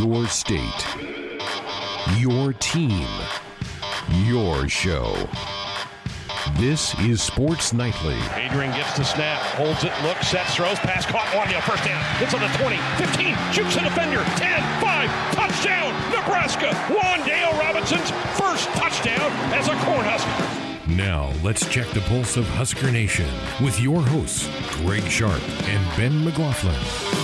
Your state, your team, your show. This is Sports Nightly. Adrian gets the snap, holds it, looks, sets, throws, pass caught, Wan'Dale, first down. Gets on the 20, 15, shoots a defender, 10, 5, touchdown, Nebraska. Wan'Dale Robinson's first touchdown as a Cornhusker. Now, let's check the pulse of Husker Nation with your hosts, Greg Sharp and Ben McLaughlin.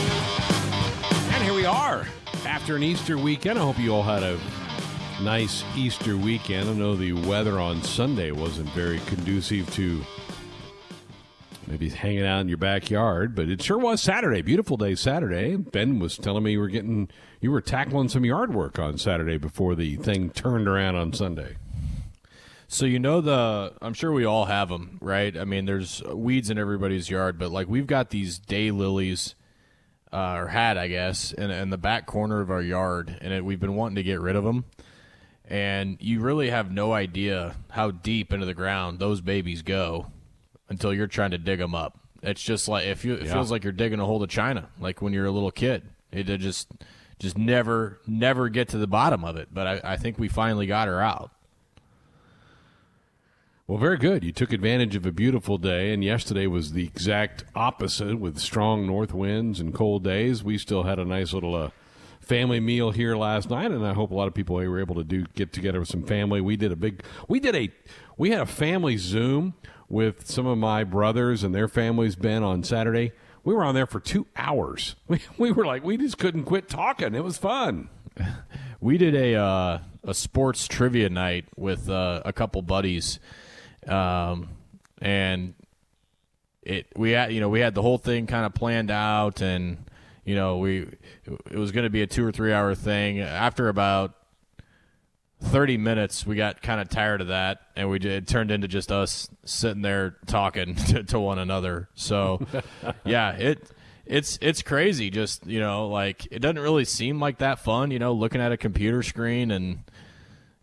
After an Easter weekend. I hope you all had a nice Easter weekend. I know the weather on Sunday wasn't very conducive to maybe hanging out in your backyard, but it sure was Saturday. Beautiful day Saturday. Ben was telling me you were getting you were tackling some yard work on Saturday before the thing turned around on Sunday. So you know the I'm sure we all have them, right? I mean, there's weeds in everybody's yard, but like we've got these daylilies uh, or had, I guess, in, in the back corner of our yard, and it, we've been wanting to get rid of them. And you really have no idea how deep into the ground those babies go until you're trying to dig them up. It's just like if you, it Yeah. feels like you're digging a hole to china, like when you're a little kid. It, it just just never never get to the bottom of it. But I, I think we finally got her out. Well, very good. You took advantage of a beautiful day, and yesterday was the exact opposite with strong north winds and cold days. We still had a nice little uh, family meal here last night, and I hope a lot of people were able to do get together with some family. We did a big, we did a, we had a family Zoom with some of my brothers and their families. Ben on Saturday, we were on there for two hours. We we were like, we just couldn't quit talking. It was fun. We did a uh, a sports trivia night with uh, a couple buddies, um, and it we had you know we had the whole thing kind of planned out, and you know we it was going to be a two or three hour thing. After about thirty minutes, we got kind of tired of that, and we did, it turned into just us sitting there talking to, to one another. So, yeah, it it's it's crazy. Just you know, like it doesn't really seem like that fun. You know, looking at a computer screen and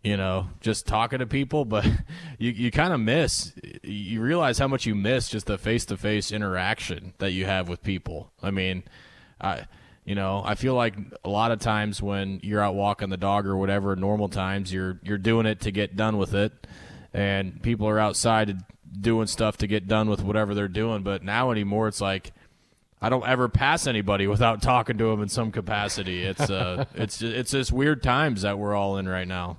you know just talking to people, but you you kind of miss. You realize how much you miss just the face to face interaction that you have with people. I mean, I. You know, I feel like a lot of times when you're out walking the dog or whatever, normal times you're you're doing it to get done with it, and people are outside doing stuff to get done with whatever they're doing. But now anymore, it's like I don't ever pass anybody without talking to them in some capacity. It's uh, it's it's this weird times that we're all in right now.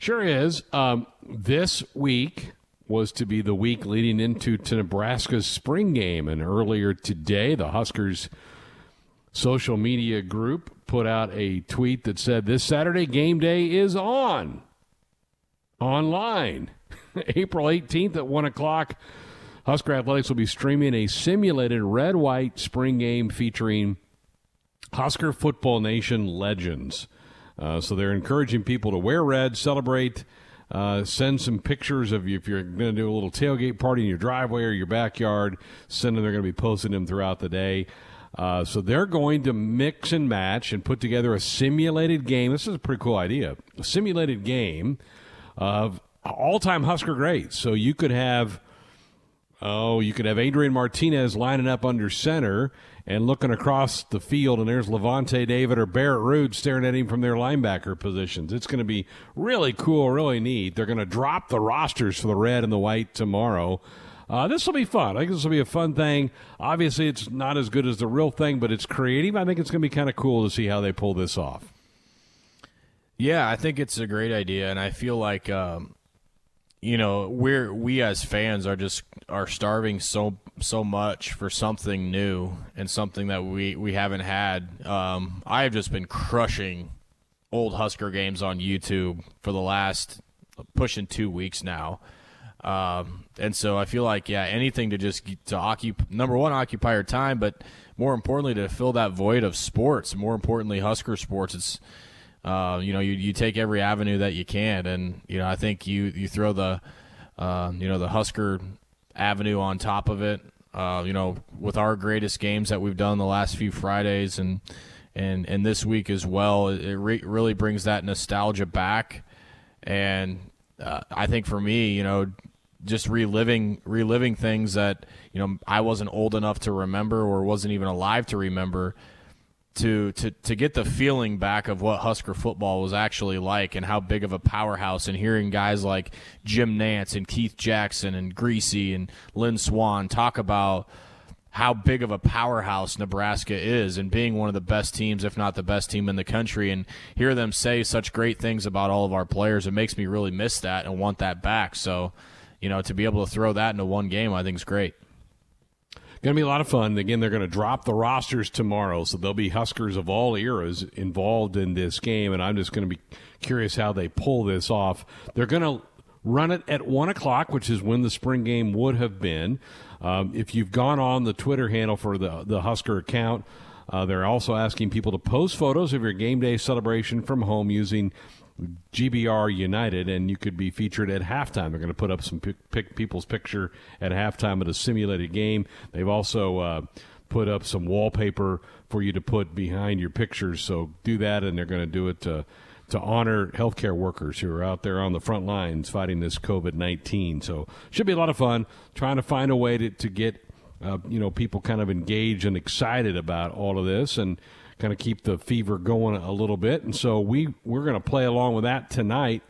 Sure is. Um, this week was to be the week leading into to Nebraska's spring game, and earlier today, the Huskers social media group put out a tweet that said, "This Saturday game day is on online, April 18th at one o'clock." Husker Athletics will be streaming a simulated red-white spring game featuring Husker Football Nation legends. Uh, so they're encouraging people to wear red, celebrate, uh, send some pictures of you if you're going to do a little tailgate party in your driveway or your backyard. Send them. They're going to be posting them throughout the day. Uh, so they're going to mix and match and put together a simulated game. This is a pretty cool idea. A simulated game of all-time Husker greats. So you could have Oh, you could have Adrian Martinez lining up under center and looking across the field, and there's Lavonte David or Barrett Ruud staring at him from their linebacker positions. It's going to be really cool, really neat. They're going to drop the rosters for the red and the white tomorrow. Uh, this will be fun. I think this will be a fun thing. Obviously, it's not as good as the real thing, but it's creative. I think it's going to be kind of cool to see how they pull this off. Yeah, I think it's a great idea, and I feel like um, you know we're we as fans are just are starving so so much for something new and something that we we haven't had. Um, I have just been crushing old Husker games on YouTube for the last pushing two weeks now. Um, and so I feel like yeah, anything to just to occupy number one occupy your time, but more importantly to fill that void of sports. More importantly, Husker sports. It's uh, you know you, you take every avenue that you can, and you know I think you you throw the uh, you know the Husker avenue on top of it. Uh, you know with our greatest games that we've done the last few Fridays and and and this week as well, it, re- really brings that nostalgia back. And uh, I think for me, you know, just reliving reliving things that you know I wasn't old enough to remember or wasn't even alive to remember. To to to get the feeling back of what Husker football was actually like and how big of a powerhouse and hearing guys like Jim Nantz and Keith Jackson and Griese and Lynn Swann talk about how big of a powerhouse Nebraska is and being one of the best teams, if not the best team in the country, and hear them say such great things about all of our players, it makes me really miss that and want that back. So, you know, to be able to throw that into one game, I think is great. Going to be a lot of fun. Again, they're going to drop the rosters tomorrow, so there'll be Huskers of all eras involved in this game, and I'm just going to be curious how they pull this off. They're going to run it at 1 o'clock, which is when the spring game would have been. Um, if you've gone on the Twitter handle for the, the Husker account, uh, they're also asking people to post photos of your game day celebration from home using GBR United, and you could be featured at halftime. They're going to put up some people's picture at halftime of a simulated game. They've also uh, put up some wallpaper for you to put behind your pictures. So do that, and they're going to do it to to honor healthcare workers who are out there on the front lines fighting this COVID 19. So, should be a lot of fun trying to find a way to, to get, uh, you know, people kind of engaged and excited about all of this and kind of keep the fever going a little bit. And so, we, we're going to play along with that tonight.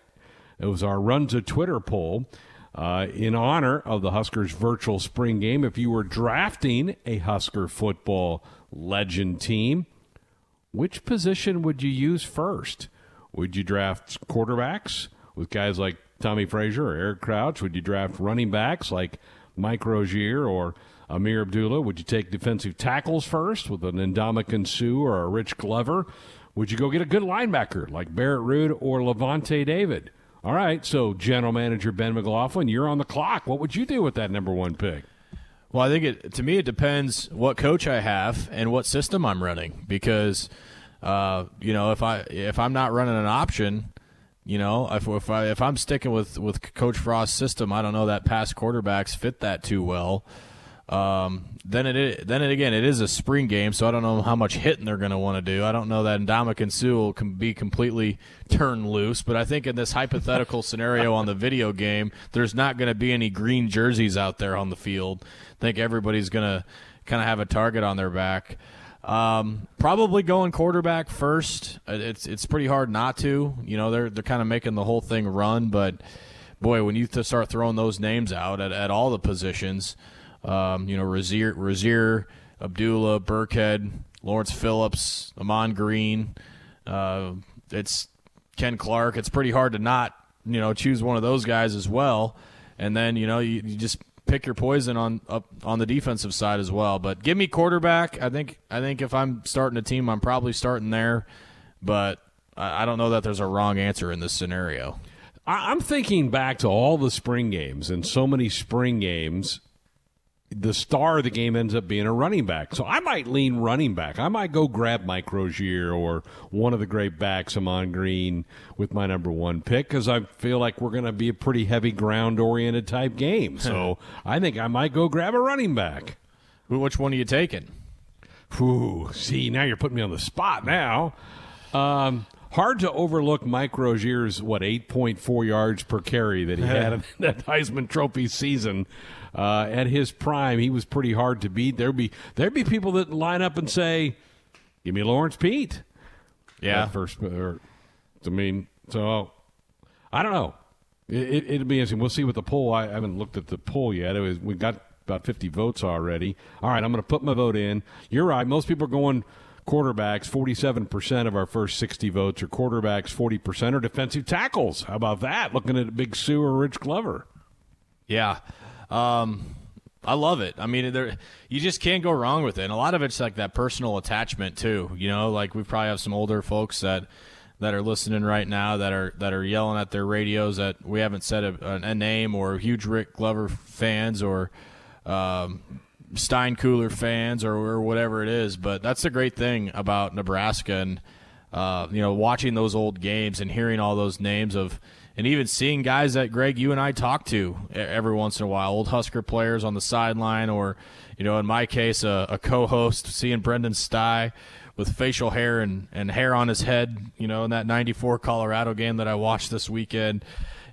It was our Run to Twitter poll. Uh, in honor of the Huskers virtual spring game, if you were drafting a Husker football legend team, which position would you use first? Would you draft quarterbacks with guys like Tommie Frazier or Eric Crouch? Would you draft running backs like Mike Rozier or Ameer Abdullah? Would you take defensive tackles first with an Ndamukong Suh or a Rich Glover? Would you go get a good linebacker like Barrett Ruud or Lavonte David? All right, so general manager Ben McLaughlin, you're on the clock. What would you do with that number one pick? Well, I think it to me it depends what coach I have and what system I'm running because – uh, you know, if I if I'm not running an option, you know, if if I if I'm sticking with with Coach Frost's system, I don't know that past quarterbacks fit that too well. Um, then it then it again it is a spring game, so I don't know how much hitting they're going to want to do. I don't know that Ndamukong Suh will be completely turned loose, but I think in this hypothetical scenario on the video game, there's not going to be any green jerseys out there on the field. I think everybody's going to kind of have a target on their back. Um, probably going quarterback first. Uh, it's it's pretty hard not to. You know, they're they're kind of making the whole thing run, but boy, when you start throwing those names out at, at all the positions, um, you know, Rozier, Rozier, Abdullah, Burkhead, Lawrence Phillips, Ahman Green, uh, it's Ken Clark. It's pretty hard to not you know choose one of those guys as well. And then you know you, you just pick your poison on up on the defensive side as well. But give me quarterback. I think I think if I'm starting a team, I'm probably starting there. But I, I don't know that there's a wrong answer in this scenario. I'm thinking back to all the spring games and so many spring games the star of the game ends up being a running back. So I might lean running back. I might go grab Mike Rozier or one of the great backs, Ahman Green, with my number one pick because I feel like we're going to be a pretty heavy ground oriented type game. So I think I might go grab a running back. Which one are you taking? Whew, see, now you're putting me on the spot now. Um, hard to overlook Mike Rozier's what 8.4 yards per carry that he had in that Heisman Trophy season uh, at his prime, he was pretty hard to beat. There'd be there'd be people that line up and say, "Give me Lawrence Pete." Yeah, first. Or, I mean, so I don't know. It, will it, be interesting. We'll see what the poll. I, I haven't looked at the poll yet. It was we got about 50 votes already. All right, I'm going to put my vote in. You're right. Most people are going quarterbacks. 47% of our first 60 votes are quarterbacks. 40% are defensive tackles. How about that? Looking at Big Suh or Rich Glover. Yeah. Um, I love it. I mean, there you just can't go wrong with it. And a lot of it's like that personal attachment too. You know, like we probably have some older folks that that are listening right now that are that are yelling at their radios that we haven't said a, a name or huge Rick Glover fans or um, Steinkuhler fans or, or, whatever it is. But that's the great thing about Nebraska and uh, you know watching those old games and hearing all those names of and even seeing guys that Greg, you and I talk to every once in a while, old Husker players on the sideline, or you know, in my case, a, a co-host, seeing Brendan Stai with facial hair and, and hair on his head, you know, in that '94 Colorado game that I watched this weekend.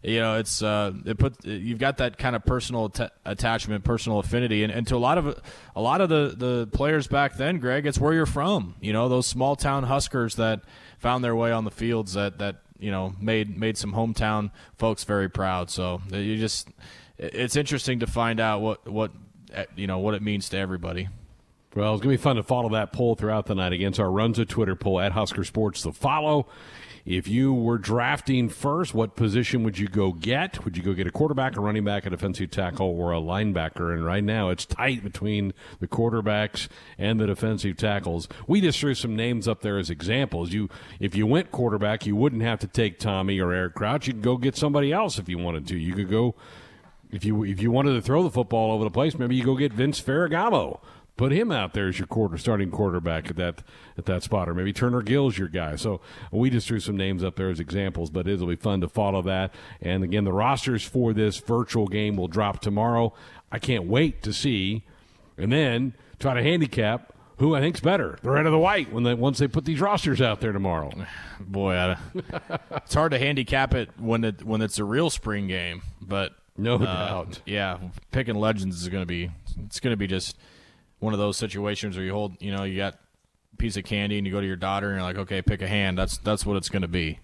you know, it's uh, it put you've got that kind of personal attachment, personal affinity, and, and to a lot of a lot of the the players back then, Greg, it's where you're from. You know, those small town Huskers that found their way on the fields that that you know made made some hometown folks very proud. So you just it's interesting to find out what what you know what it means to everybody. Well, it's going to be fun to follow that poll throughout the night against our Runs a Twitter poll at Husker Sports. The follow. If you were drafting first, what position would you go get? Would you go get a quarterback, a running back, a defensive tackle, or a linebacker? And right now, it's tight between the quarterbacks and the defensive tackles. We just threw some names up there as examples. You, if you went quarterback, you wouldn't have to take Tommy or Eric Crouch. You could go get somebody else if you wanted to. You could go if you if you wanted to throw the football over the place, maybe you go get Vince Ferragamo put him out there as your quarter starting quarterback at that at that spot, or maybe Turner Gill's your guy. So we just threw some names up there as examples, but it'll be fun to follow that. And again, the rosters for this virtual game will drop tomorrow. I can't wait to see, and then try to handicap who I think's better, the red or the white, when they once they put these rosters out there tomorrow. Boy, I, it's hard to handicap it when it when it's a real spring game, but no uh, doubt, yeah, picking legends is going to be it's going to be just one of those situations where you hold, you know, you got a piece of candy and you go to your daughter and you're like, okay, pick a hand. That's that's what it's going to be.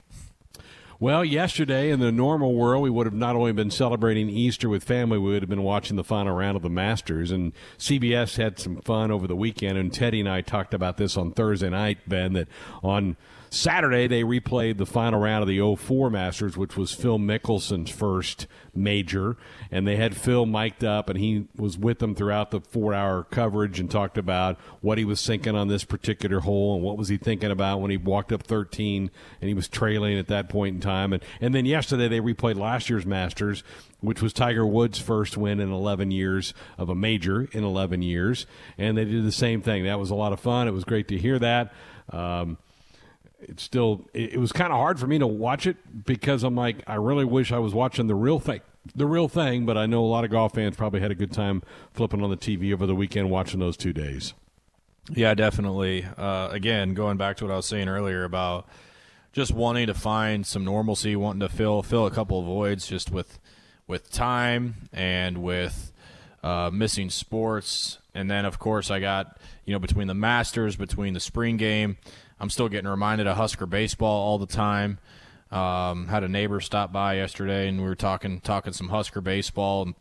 Well, yesterday in the normal world, we would have not only been celebrating Easter with family, we would have been watching the final round of the Masters. And CBS had some fun over the weekend. And Teddy and I talked about this on Thursday night, Ben, that on Saturday, they replayed the final round of the 04 Masters, which was Phil Mickelson's first major. And they had Phil mic'd up, and he was with them throughout the four hour coverage and talked about what he was thinking on this particular hole and what was he thinking about when he walked up 13 and he was trailing at that point in time. And, and then yesterday, they replayed last year's Masters, which was Tiger Woods' first win in 11 years of a major in 11 years. And they did the same thing. That was a lot of fun. It was great to hear that. Um, it's still it, it was kind of hard for me to watch it because I'm like I really wish I was watching the real thing the real thing but I know a lot of golf fans probably had a good time flipping on the TV over the weekend watching those two days. Yeah definitely. Uh, again going back to what I was saying earlier about just wanting to find some normalcy wanting to fill fill a couple of voids just with with time and with uh, missing sports. And then of course I got you know between the Masters between the spring game I'm still getting reminded of Husker baseball all the time. Um, had a neighbor stop by yesterday, and we were talking talking some Husker baseball and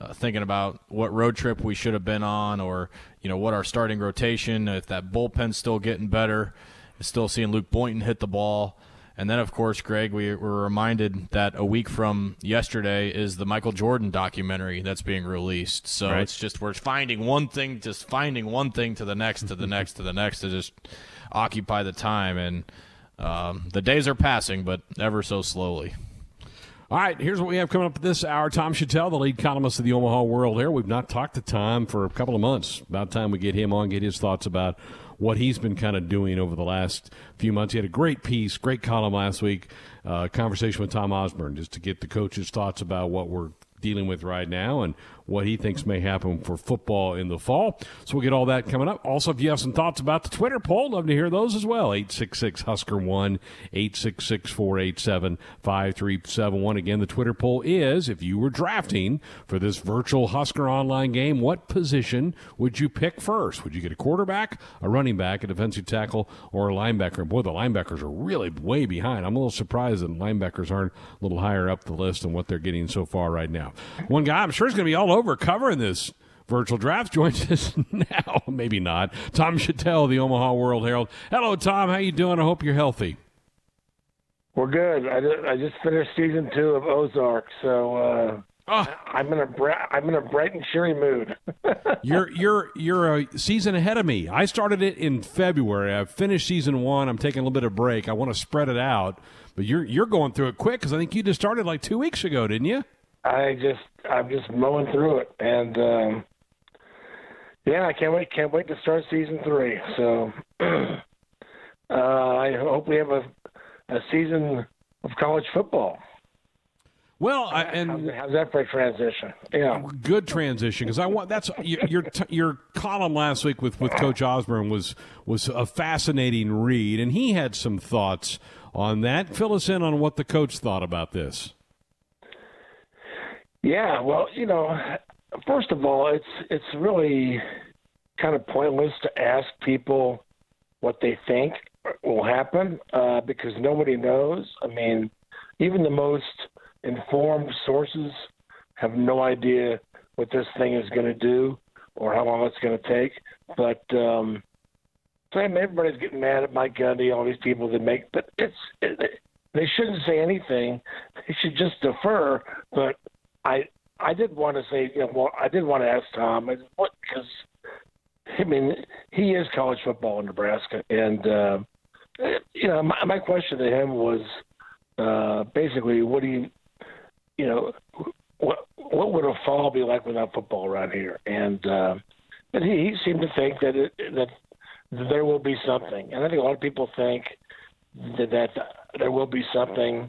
uh, thinking about what road trip we should have been on, or you know what our starting rotation, if that bullpen's still getting better. Still seeing Luke Boynton hit the ball. And then, of course, Greg, we were reminded that a week from yesterday is the Michael Jordan documentary that's being released. So right. it's just we're finding one thing, just finding one thing to the next, to the next, to the next, to just occupy the time. And um, the days are passing, but ever so slowly. All right, here's what we have coming up this hour. Tom Shatel, the lead columnist of the Omaha World Here, We've not talked to Tom for a couple of months. About time we get him on, get his thoughts about what he's been kind of doing over the last few months. He had a great piece, great column last week, uh, conversation with Tom Osborne, just to get the coach's thoughts about what we're dealing with right now and what he thinks may happen for football in the fall. So we'll get all that coming up. Also, if you have some thoughts about the Twitter poll, love to hear those as well. 866 Husker 1 866 487 5371. Again, the Twitter poll is if you were drafting for this virtual Husker online game, what position would you pick first? Would you get a quarterback, a running back, a defensive tackle, or a linebacker? Boy, the linebackers are really way behind. I'm a little surprised that linebackers aren't a little higher up the list than what they're getting so far right now. One guy I'm sure is going to be all over covering this virtual draft joins us now. Maybe not. Tom Shatel, the Omaha World Herald. Hello, Tom. How you doing? I hope you're healthy. We're good. I just, I just finished season two of Ozark, so uh, oh. I'm in a bra- I'm in a bright and cheery mood. you're you're you're a season ahead of me. I started it in February. I've finished season one. I'm taking a little bit of break. I want to spread it out, but you're you're going through it quick because I think you just started like two weeks ago, didn't you? I just I'm just mowing through it, and um, yeah, I can't wait can't wait to start season three. So uh, I hope we have a a season of college football. Well, I, and how's, that for a transition? Yeah, good transition because I want that's your your, your column last week with, with Coach Osborne was was a fascinating read, and he had some thoughts on that. Fill us in on what the coach thought about this. Yeah, well, you know, first of all, it's it's really kind of pointless to ask people what they think will happen uh, because nobody knows. I mean, even the most informed sources have no idea what this thing is going to do or how long it's going to take. But um, Sam, everybody's getting mad at Mike Gundy, all these people that make, but it's it, they shouldn't say anything. They should just defer. But I I did want to say, you know, well, I did want to ask Tom, what because I mean he is college football in Nebraska, and uh, you know my, my question to him was uh, basically, what do you, you know, what what would a fall be like without football around here? And uh, but he, he seemed to think that it, that there will be something, and I think a lot of people think that, that there will be something.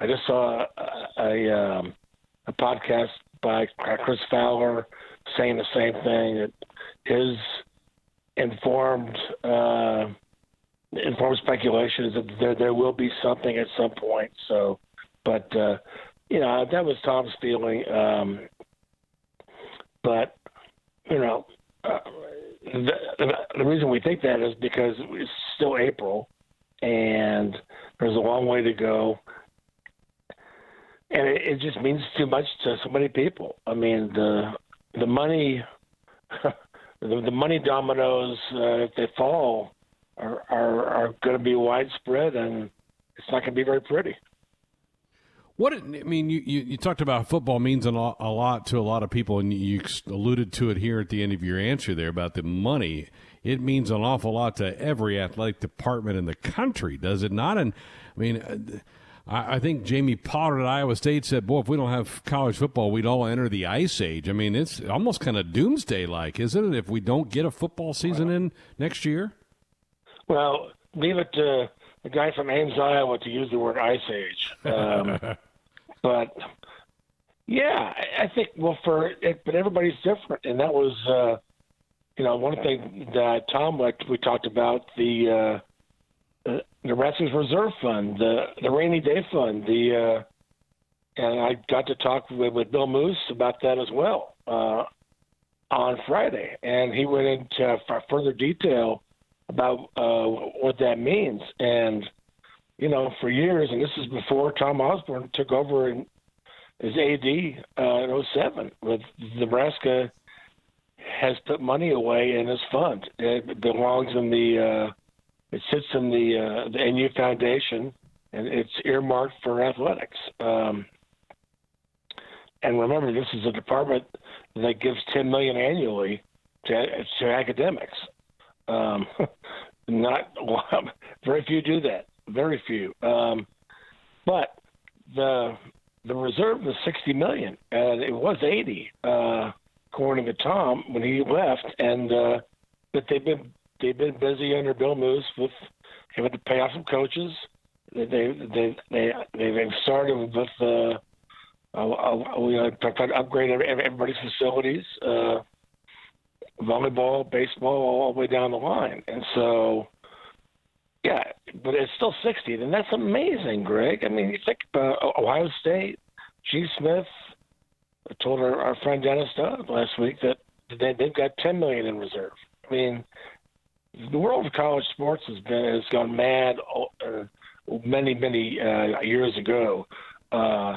I just saw a a, um, a podcast by Chris Fowler saying the same thing It is informed uh, informed speculation is that there there will be something at some point. So, but uh, you know that was Tom's feeling. Um, but you know, uh, the, the reason we think that is because it's still April, and there's a long way to go. And it, it just means too much to so many people. I mean, the the money, the, the money dominoes, uh, if they fall, are are, are going to be widespread, and it's not going to be very pretty. What I mean, you, you, you, talked about football means a lot, a lot to a lot of people, and you alluded to it here at the end of your answer there about the money. It means an awful lot to every athletic department in the country, does it not? And I mean, uh, I, I think Jamie Pollard at Iowa State said, "Boy, if we don't have college football, we'd all enter the ice age." I mean, it's almost kind of doomsday like, isn't it? If we don't get a football season in next year. Well, leave it to the guy from Ames, Iowa, to use the word ice age. Um, but yeah, I, I think well for it, but everybody's different, and that was uh, you know one thing that Tom like we talked about the uh, uh, Nebraska's reserve fund, the the rainy day fund, the uh, and I got to talk with, with Bill Moos about that as well uh, on Friday, and he went into further detail about uh, what that means. And you know, for years, and this is before Tom Osborne took over in, as AD uh, in 07, with Nebraska has put money away in his fund. It belongs in the, uh, it sits in the uh, the NU Foundation, and it's earmarked for athletics. Um, and remember, this is a department that gives 10 million annually to, to academics. Um, not very few do that. Very few. Um, but the the reserve was 60 million, and it was 80, uh, according to Tom when he left. And uh, but they've been they've been busy under Bill Moos with having to pay off some coaches. They they they they they've started with uh, uh, we uh, try to upgrade everybody's facilities. Uh, volleyball, baseball, all the way down the line. And so, yeah, but it's still 60, and that's amazing, Greg. I mean, you think about Ohio State, Gene Smith. Told our, our friend Dennis Dodd last week that they, they've got 10 million in reserve. I mean, the world of college sports has been has gone mad uh, many many uh, years ago, uh,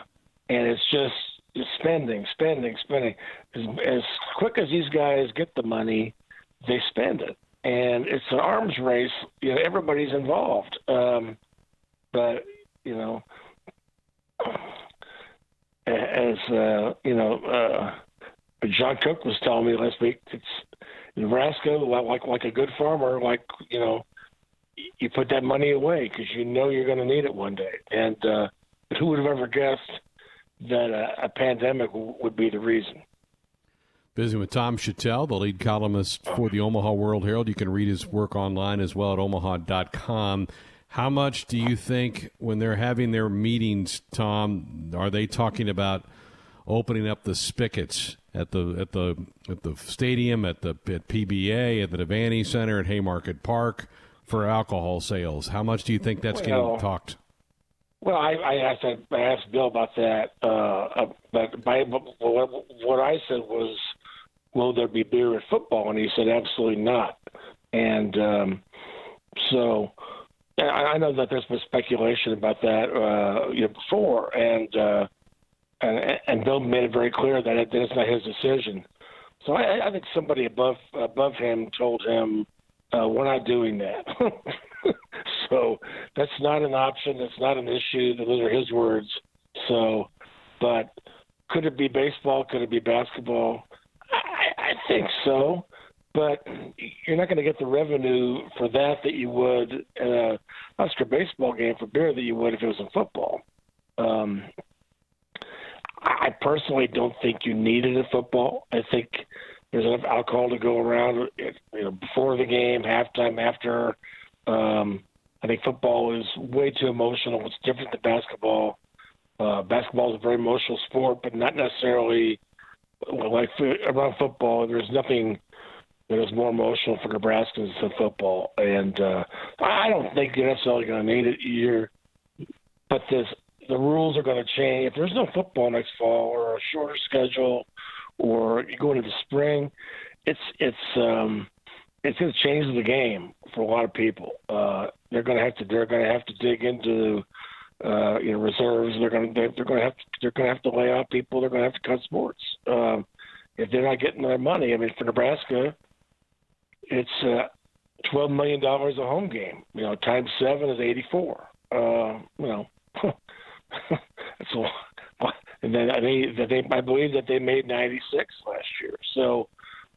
and it's just spending, spending, spending. As, as quick as these guys get the money, they spend it, and it's an arms race. You know, everybody's involved. Um, but you know, as uh, you know, uh, John Cook was telling me last week, it's Nebraska, like like a good farmer, like you know, you put that money away because you know you're going to need it one day. And uh, who would have ever guessed? that a, a pandemic w- would be the reason. Visiting with Tom Shatel, the lead columnist for the Omaha World Herald. You can read his work online as well at omaha.com. How much do you think when they're having their meetings, Tom, are they talking about opening up the spigots at the at the at the stadium, at the at PBA, at the Devaney Center, at Haymarket Park for alcohol sales? How much do you think that's well, getting talked? Well, I, I asked I asked Bill about that, uh, but my, what, what I said was, "Will there be beer at football?" And he said, "Absolutely not." And um, so I, I know that there's been speculation about that uh, you know, before, and, uh, and and Bill made it very clear that it, it's not his decision. So I, I think somebody above above him told him, uh, "We're not doing that." so that's not an option. It's not an issue. Those are his words. So, but could it be baseball? Could it be basketball? I, I think so. But you're not going to get the revenue for that that you would in a Husker baseball game for beer that you would if it was in football. Um, I personally don't think you need it in football. I think there's enough alcohol to go around. You know, before the game, halftime, after. Um, I think football is way too emotional. It's different than basketball. Uh, basketball is a very emotional sport, but not necessarily like around football. There's nothing that is more emotional for Nebraskans than football, and uh, I don't think you're necessarily going to need it either. But this, the rules are going to change. If there's no football next fall or a shorter schedule, or you go into the spring, it's it's um, it's going to change the game for a lot of people. Uh, they're going to have to they're going to have to dig into uh, you know reserves. They're going to they're going to have to, they're going to have to lay off people. They're going to have to cut sports um, if they're not getting their money. I mean, for Nebraska, it's uh, twelve million dollars a home game. You know, times seven is eighty four. Uh, you know, lot. And then I that they I believe that they made ninety six last year. So.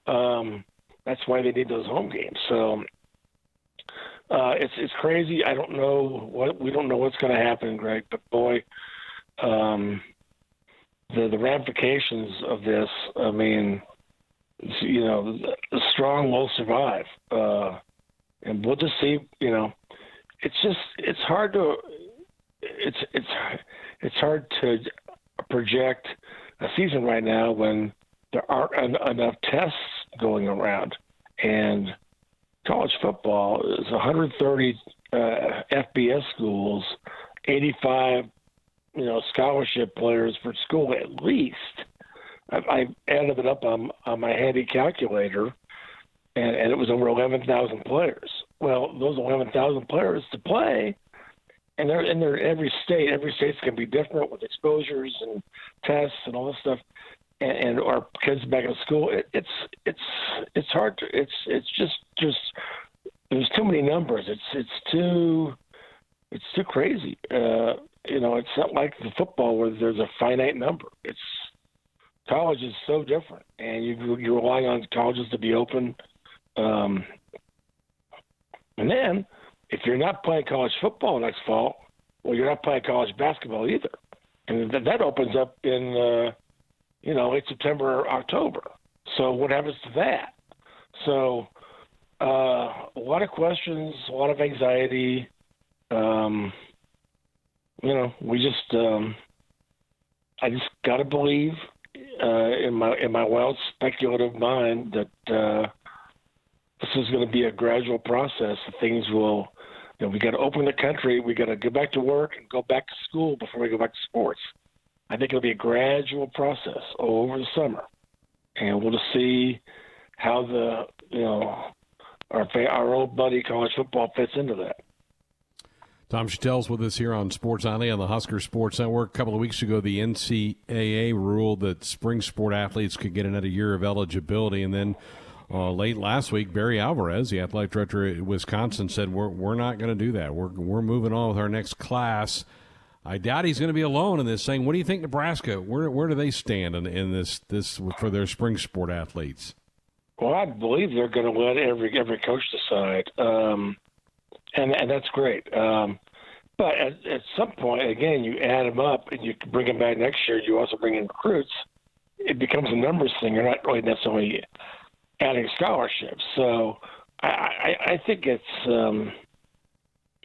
Um, that's why they need those home games. So uh, it's it's crazy. I don't know what we don't know what's going to happen, Greg. But boy, um, the the ramifications of this. I mean, you know, the strong will survive, uh, and we'll just see. You know, it's just it's hard to it's it's it's hard to project a season right now when there aren't en- enough tests going around, and college football is 130 uh, FBS schools, 85 you know scholarship players per school at least. I, I added it up on on my handy calculator, and, and it was over 11,000 players. Well, those 11,000 players to play, and they're in their every state. Every state's going to be different with exposures and tests and all this stuff and, and our kids back in school, it, it's it's it's hard to it's it's just just there's too many numbers. It's it's too it's too crazy. Uh, you know, it's not like the football where there's a finite number. It's college is so different, and you you're relying on colleges to be open. Um, and then, if you're not playing college football next fall, well, you're not playing college basketball either, and that, that opens up in uh, you know, late September, or October. So what happens to that? So uh, a lot of questions, a lot of anxiety. Um, you know, we just, um, I just got to believe uh, in my in my wild speculative mind that uh, this is going to be a gradual process. Things will, you know, we got to open the country. We got to go back to work and go back to school before we go back to sports. I think it'll be a gradual process over the summer, and we'll just see how the you know our our old buddy college football fits into that. Tom Shatel's with us here on Sports Nightly on the Husker Sports Network. A couple of weeks ago, the NCAA ruled that spring sport athletes could get another year of eligibility, and then uh, late last week, Barry Alvarez, the athletic director at Wisconsin, said we're we're not going to do that. We're we're moving on with our next class. I doubt he's going to be alone in this. Saying, what do you think, Nebraska? Where where do they stand in, in this this for their spring sport athletes? Well, I believe they're going to let every every coach decide, um, and and that's great. Um, but at, at some point, again, you add them up and you bring them back next year. You also bring in recruits. It becomes a numbers thing. You're not really necessarily adding scholarships. So I, I, I think it's um,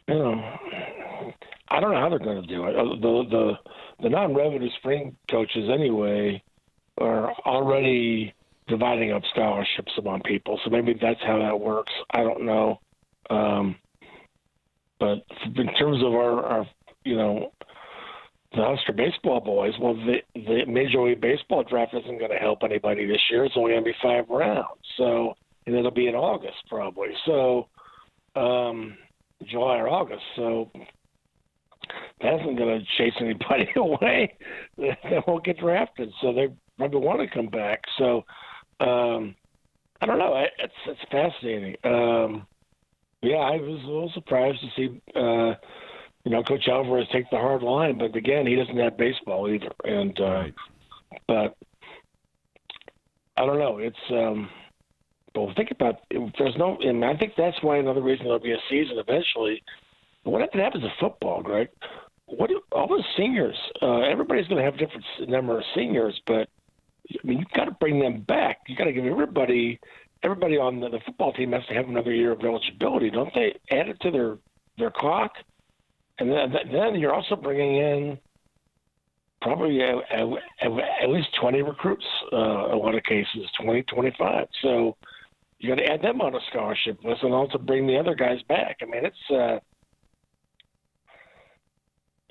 you know I don't know how they're going to do it. Uh, the the the non-revenue spring coaches anyway are already dividing up scholarships among people, so maybe that's how that works. I don't know. Um, but in terms of our, our you know the Husker baseball boys. Well, the the Major League Baseball draft isn't going to help anybody this year. It's only going to be five rounds, so and it'll be in August probably. So, um, July or August. So that isn't going to chase anybody away that won't get drafted. So they probably want to come back. So um, I don't know. It's it's fascinating. Um, yeah, I was a little surprised to see. Uh, you know, Coach Alvarez take the hard line, but again, he doesn't have baseball either. And uh, right. but I don't know. It's um, but think about if there's no, and I think that's why another reason there'll be a season eventually. What happens to football, Greg? What do, all the seniors? Uh, everybody's going to have a different number of seniors, but I mean, you've got to bring them back. You got to give everybody, everybody on the, the football team has to have another year of eligibility, don't they? Add it to their their clock and then, then you're also bringing in probably a, a, a, at least 20 recruits uh, a lot of cases, 20, 25. So you got to add them on a scholarship list and also bring the other guys back. I mean, it's uh,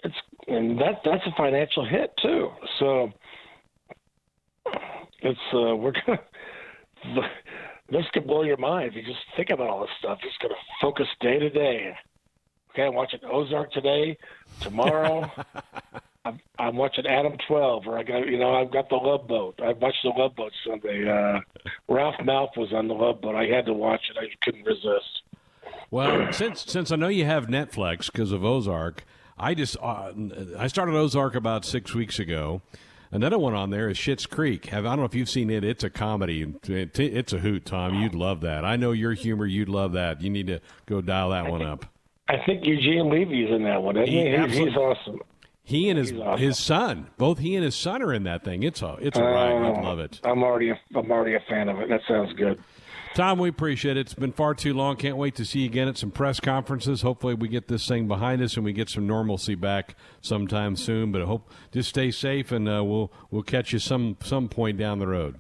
it's and that that's a financial hit too. So it's uh, we're gonna. This could blow your mind if you just think about all this stuff. Going to focus day to day. Okay, I'm watching Ozark today. Tomorrow, I'm, I'm watching Adam 12, or I got you know I've got the Love Boat. I watched the Love Boat Sunday. Uh, Ralph Malph was on the Love Boat. I had to watch it. I couldn't resist. Well, since since I know you have Netflix because of Ozark, I just uh, I started Ozark about six weeks ago. Another one on there is Schitt's Creek. Have I don't know if you've seen it. It's a comedy. It's a hoot, Tom. You'd love that. I know your humor. You'd love that. You need to go dial that one up. I think Eugene Levy's in that one. He, he? He's awesome. He and his awesome. his son, both he and his son are in that thing. It's a it's a uh, ride. I love it. I'm already a, I'm already a fan of it. That sounds good. Tom, we appreciate it. It's been far too long. Can't wait to see you again at some press conferences. Hopefully, we get this thing behind us and we get some normalcy back sometime soon. But I hope just stay safe and uh, we'll we'll catch you some some point down the road.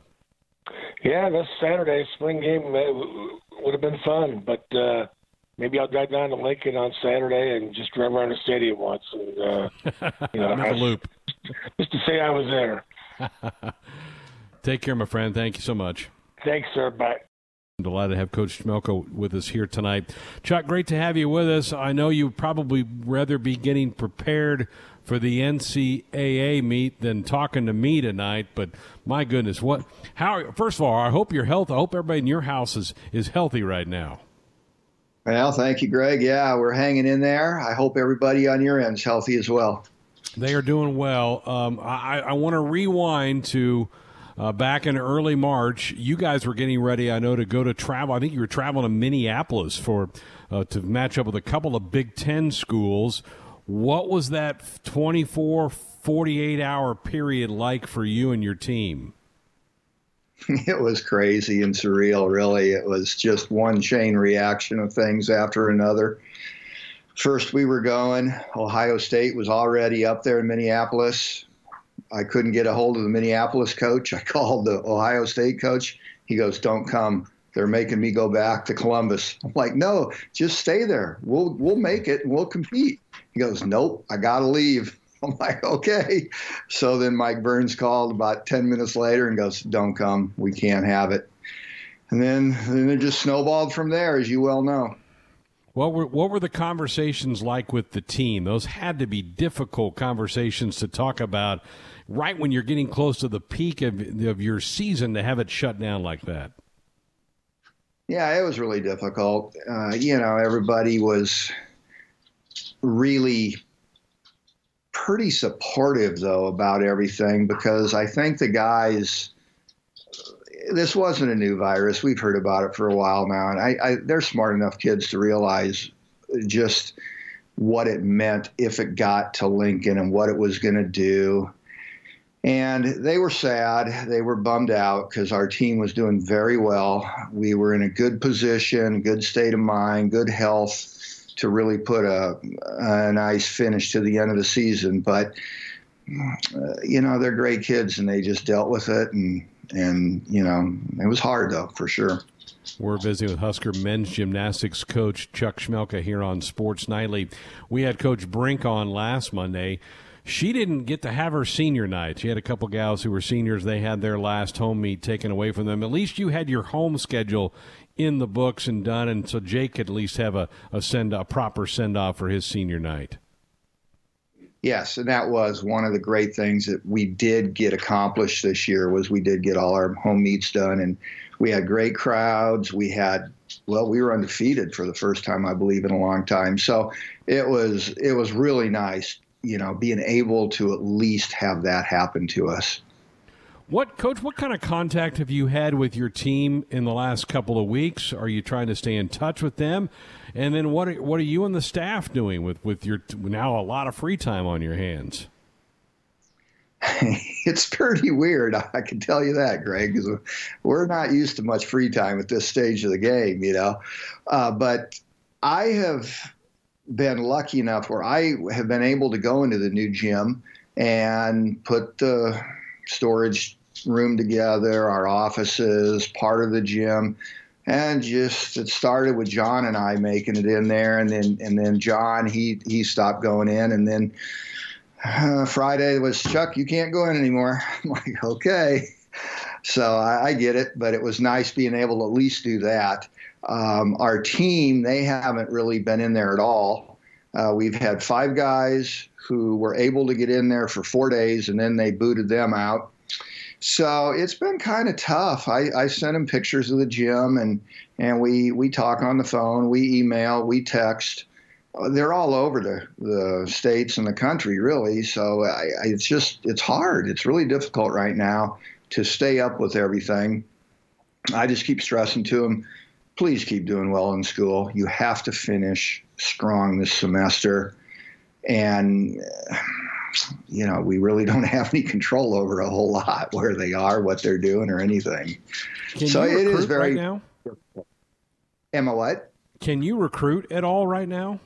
Yeah, this Saturday spring game would have been fun, but uh, maybe I'll drive down to Lincoln on Saturday and just drive around the stadium once and uh, you know, I, loop, just to say I was there. Take care, my friend. Thank you so much. Thanks, sir. Bye. I'm delighted to have Coach Chmelka with us here tonight. Chuck, great to have you with us. I know you probably rather be getting prepared for the NCAA meet than talking to me tonight, but my goodness, what? How? First of all, I hope your health. I hope everybody in your house is is healthy right now. Well, thank you, Greg. Yeah, we're hanging in there. I hope everybody on your end is healthy as well. They are doing well. Um, I, I want to rewind to uh, back in early March. You guys were getting ready, I know, to go to travel. I think you were traveling to Minneapolis for uh, to match up with a couple of Big Ten schools. What was that 24, 48 hour period like for you and your team? it was crazy and surreal, really. It was just one chain reaction of things after another. First, we were going, Ohio State was already up there in Minneapolis. I couldn't get a hold of the Minneapolis coach. I called the Ohio State coach. He goes, Don't come. They're making me go back to Columbus. I'm like, No, just stay there. We'll, we'll make it and we'll compete. He goes, Nope, I got to leave. I'm like, okay. So then Mike Burns called about 10 minutes later and goes, don't come. We can't have it. And then, then it just snowballed from there, as you well know. What were what were the conversations like with the team? Those had to be difficult conversations to talk about right when you're getting close to the peak of, of your season to have it shut down like that. Yeah, it was really difficult. Uh, you know, everybody was really pretty supportive though about everything because I think the guys. This wasn't a new virus. We've heard about it for a while now, and I, I, they're smart enough kids to realize just what it meant if it got to Lincoln and what it was going to do. And they were sad. They were bummed out because our team was doing very well. We were in a good position, good state of mind, good health to really put a, a nice finish to the end of the season. But uh, you know, they're great kids, and they just dealt with it, and And you know, it was hard though, for sure. We're visiting with Husker men's gymnastics coach Chuck Chmelka here on Sports Nightly. We had Coach Brink on last Monday. She didn't get to have her senior night. She had a couple gals who were seniors. They had their last home meet taken away from them. At least you had your home schedule in the books and done, and so Jake could at least have a, a send a proper send off for his senior night. Yes, and that was one of the great things that we did get accomplished this year was we did get all our home meets done and we had great crowds. We had well, we were undefeated for the first time I believe in a long time. So it was it was really nice, you know, being able to at least have that happen to us. What coach? What kind of contact have you had with your team in the last couple of weeks? Are you trying to stay in touch with them? And then what are, what are you and the staff doing with with your now a lot of free time on your hands? it's pretty weird. I can tell you that, Greg, because we're not used to much free time at this stage of the game, you know. Uh, but I have been lucky enough where I have been able to go into the new gym and put the storage room together, our offices, part of the gym, and just it started with John and I making it in there, and then and then John he he stopped going in, and then uh, Friday was Chuck, you can't go in anymore. I'm like, okay. So I, I, get it, but it was nice being able to at least do that. Um, our team, they haven't really been in there at all. Uh, we've had five guys who were able to get in there for four days, and then they booted them out. So it's been kind of tough. I, I sent him pictures of the gym, and and we we talk on the phone, we email, we text. They're all over the, the states and the country, really. So I, I, it's just it's hard. It's really difficult right now to stay up with everything. I just keep stressing to him, please keep doing well in school. You have to finish strong this semester, and you know, we really don't have any control over a whole lot where they are, what they're doing, or anything. Can so it is very. Right now? Emma, what? Can you recruit at all right now?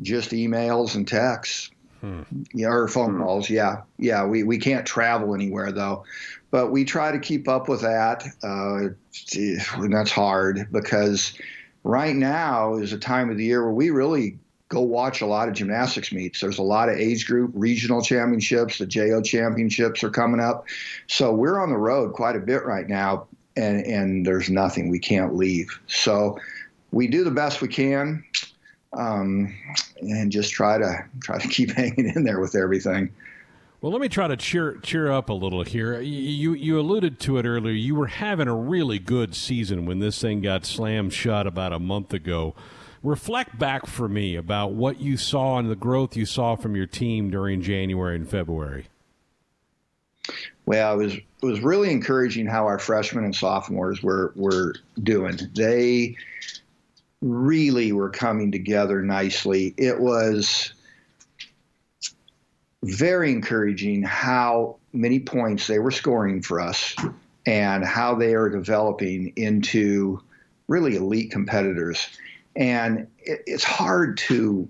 Just emails and texts. Hmm. Yeah, or phone hmm. calls. Yeah, yeah. We we can't travel anywhere though, but we try to keep up with that. Uh, and that's hard because right now is a time of the year where we really go watch a lot of gymnastics meets. There's a lot of age group regional championships. The JO championships are coming up. So we're on the road quite a bit right now, and, and there's nothing. We can't leave. So we do the best we can um, and just try to try to keep hanging in there with everything. Well, let me try to cheer cheer up a little here. You you alluded to it earlier. You were having a really good season when this thing got slammed shut about a month ago reflect back for me about what you saw and the growth you saw from your team during January and February. Well, it was it was really encouraging how our freshmen and sophomores were were doing. They really were coming together nicely. It was very encouraging how many points they were scoring for us and how they are developing into really elite competitors and it, it's hard to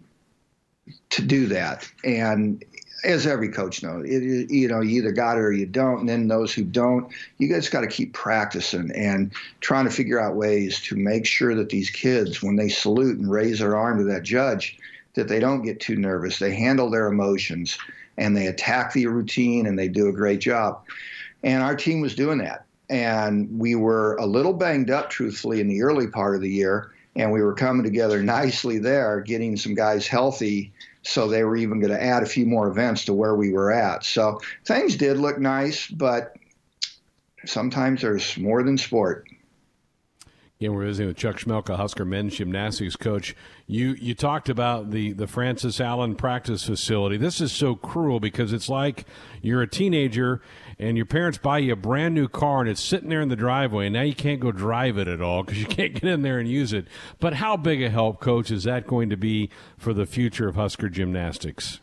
to do that. And as every coach knows, it, you know, you either got it or you don't. And then those who don't, you guys got to keep practicing and trying to figure out ways to make sure that these kids, when they salute and raise their arm to that judge, that they don't get too nervous. They handle their emotions and they attack the routine and they do a great job. And our team was doing that. And we were a little banged up, truthfully, in the early part of the year and we were coming together nicely there, getting some guys healthy. So they were even going to add a few more events to where we were at. So things did look nice, but sometimes there's more than sport. Again, we're visiting with Chuck Chmelka, Husker men's gymnastics coach. You you talked about the the Francis Allen practice facility. This is so cruel because it's like you're a teenager and your parents buy you a brand new car and it's sitting there in the driveway and now you can't go drive it at all because you can't get in there and use it. But how big a help, coach, is that going to be for the future of Husker gymnastics?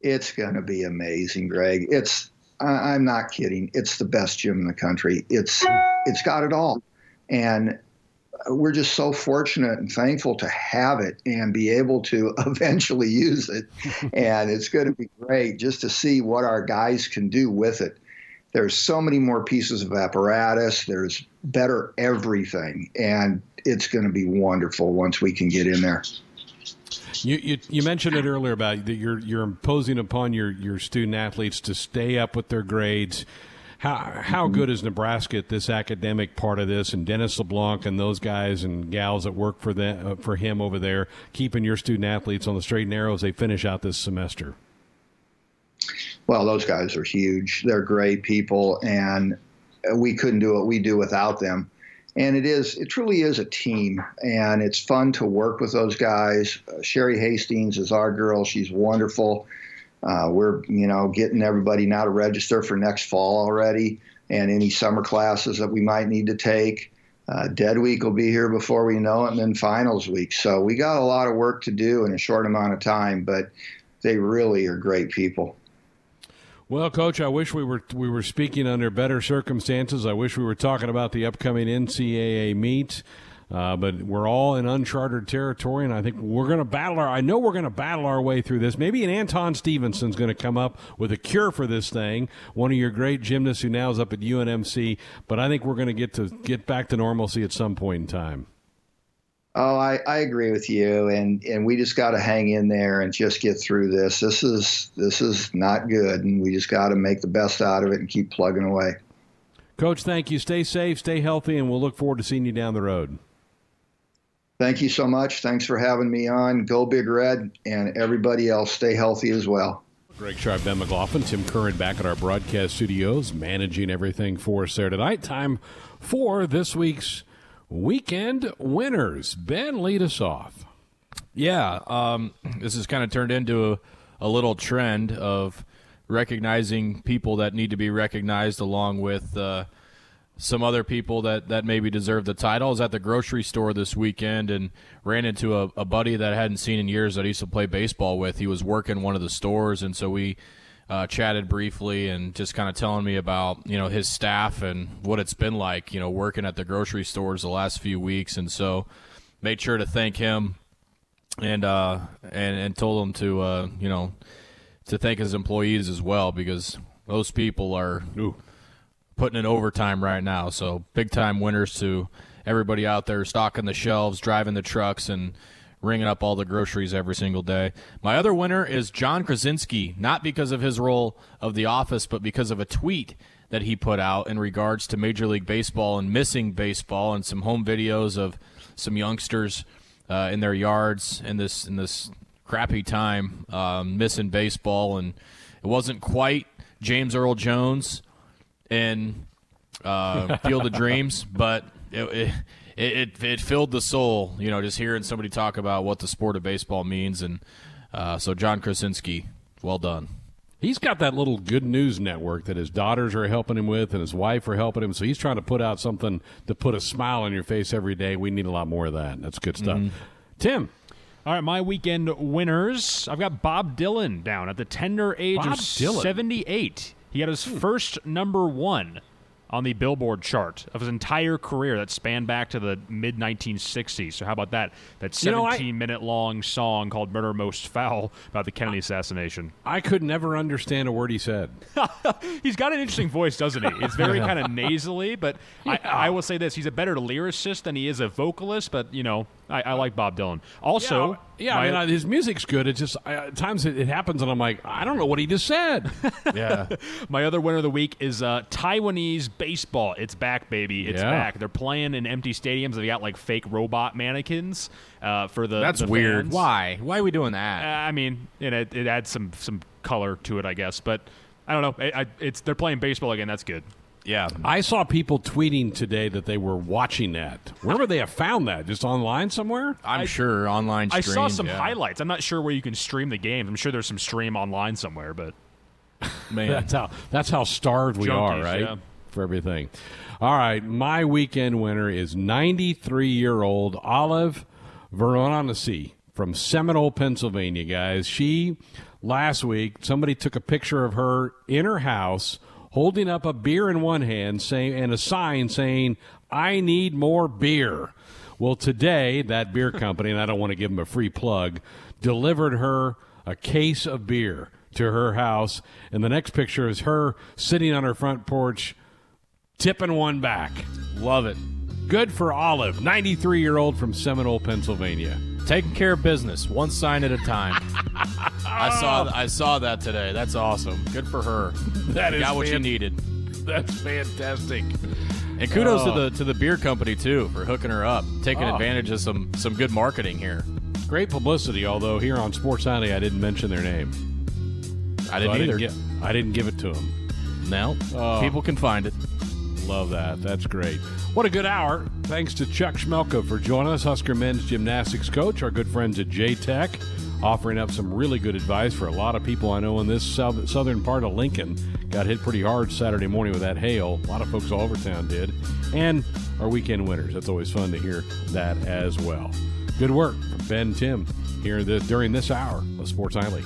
It's going to be amazing, Greg. It's I'm not kidding. It's the best gym in the country. It's it's got it all. And we're just so fortunate and thankful to have it and be able to eventually use it. and it's going to be great just to see what our guys can do with it. there's so many more pieces of apparatus. There's better everything, and it's going to be wonderful once we can get in there. You, you, you mentioned it earlier about that you're you're imposing upon your, your student athletes to stay up with their grades. How how mm-hmm. good is Nebraska at this academic part of this, and Dennis LeBlanc and those guys and gals that work for them uh, for him over there, keeping your student athletes on the straight and narrow as they finish out this semester? Well, those guys are huge. They're great people, and we couldn't do what we do without them and it is it truly is a team and it's fun to work with those guys uh, sherry hastings is our girl she's wonderful uh, we're you know getting everybody now to register for next fall already and any summer classes that we might need to take uh, dead week will be here before we know it and then finals week so we got a lot of work to do in a short amount of time but they really are great people well, Coach, I wish we were we were speaking under better circumstances. I wish we were talking about the upcoming NCAA meet. Uh, but we're all in uncharted territory, and I think we're going to battle our. I know we're going to battle our way through this. Maybe an Anton Stevenson's going to come up with a cure for this thing. One of your great gymnasts who now is up at UNMC. But I think we're going to get to get back to normalcy at some point in time. Oh, I, I agree with you, and and we just got to hang in there and just get through this. This is this is not good, and we just got to make the best out of it and keep plugging away. Coach, thank you. Stay safe, stay healthy, and we'll look forward to seeing you down the road. Thank you so much. Thanks for having me on. Go Big Red, and everybody else, stay healthy as well. Greg Sharpe, Ben McLaughlin, Tim Curran back at our broadcast studios, managing everything for us there tonight. Time for this week's weekend winners. Ben, lead us off. Yeah, um, this has kind of turned into a, a, little trend of recognizing people that need to be recognized, along with uh, some other people that, that maybe deserve the title. I was at the grocery store this weekend and ran into a, a buddy that I hadn't seen in years that I used to play baseball with. He was working one of the stores, and so we uh, chatted briefly and just kind of telling me about you know his staff and what it's been like you know working at the grocery stores the last few weeks and so made sure to thank him and uh and and told him to uh you know to thank his employees as well because those people are Ooh. Putting in overtime right now so big time winners to everybody out there stocking the shelves driving the trucks and ringing up all the groceries every single day. My other winner is John Krasinski, not because of his role of The Office, but because of a tweet that he put out in regards to Major League Baseball and missing baseball and some home videos of some youngsters uh, in their yards in this in this crappy time um, missing baseball and it wasn't quite James Earl Jones in uh, Field of Dreams, but it, it it, it, it filled the soul, you know, just hearing somebody talk about what the sport of baseball means. And uh, so, John Krasinski, well done. He's got that little good news network that his daughters are helping him with and his wife are helping him. So he's trying to put out something to put a smile on your face every day. We need a lot more of that. That's good stuff. Mm-hmm. Tim. All right, my weekend winners. I've got Bob Dylan down at the tender age Bob of Dylan. 78. He had his hmm. first number one on the Billboard chart of his entire career that spanned back to the mid 1960s. So how about that? That 17 you know, minute long song called "Murder Most Foul" about the Kennedy assassination. I could never understand a word he said. he's got an interesting voice, doesn't he? It's very kind of nasally, but yeah. I, I, will say this: he's a better lyricist than he is a vocalist. But you know, I, I like Bob Dylan. Also, yeah, yeah my, I mean, his music's good. It's just at times it, it, happens, and I'm like, I don't know what he just said. yeah. my other winner of the week is uh, Taiwanese baseball. It's back, baby. It's yeah. back. They're playing in empty stadiums. They got like fake robot mannequins uh, for the. That's the weird. Fans. Why? Why are we doing that? Uh, I mean, it, it adds some some color to it, I guess. But I don't know. It, it's they're playing baseball again. That's good. Yeah. I saw people tweeting today that they were watching that. Where would they have found that? Just online somewhere? I'm I, sure online I saw some yeah. highlights. I'm not sure where you can stream the game. I'm sure there's some stream online somewhere, but man, that's how that's how starved we Junkies, are, right? Yeah. For everything. All right, my weekend winner is 93-year-old Olive Veronesi from Seminole, Pennsylvania, guys. She last week somebody took a picture of her in her house holding up a beer in one hand saying and a sign saying, I need more beer. Well, today, that beer company, and I don't want to give them a free plug, delivered her a case of beer to her house. And the next picture is her sitting on her front porch, tipping one back. Love it. Good for Olive, 93 year old from Seminole, Pennsylvania. Taking care of business, one sign at a time. I saw I saw that today. That's awesome. Good for her. That is got what you fan- needed. That's fantastic. And kudos Oh. to the to the beer company too for hooking her up, taking Oh. advantage of some some good marketing here. Great publicity, although here on Sports Nightly I didn't mention their name. I didn't I either. didn't, get, I didn't give it to them. no, Oh. people can find it. Love that. That's great. What a good hour. Thanks to Chuck Chmelka for joining us, Husker men's gymnastics coach, our good friends at J Tech, offering up some really good advice for a lot of people I know in this southern part of Lincoln. Got hit pretty hard Saturday morning with that hail. A lot of folks all over town did. And our weekend winners. That's always fun to hear that as well. Good work from Ben Tim here this, during this hour of Sports Nightly.